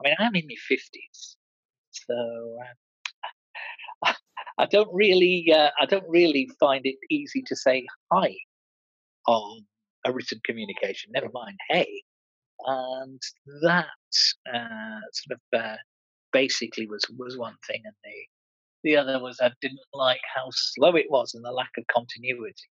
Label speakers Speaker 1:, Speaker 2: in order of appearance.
Speaker 1: I mean, I'm in my fifties, so uh, I don't really, uh, I don't really find it easy to say hi on a written communication. Never mind, hey, and that uh, sort of uh, basically was was one thing, and the the other was I didn't like how slow it was and the lack of continuity.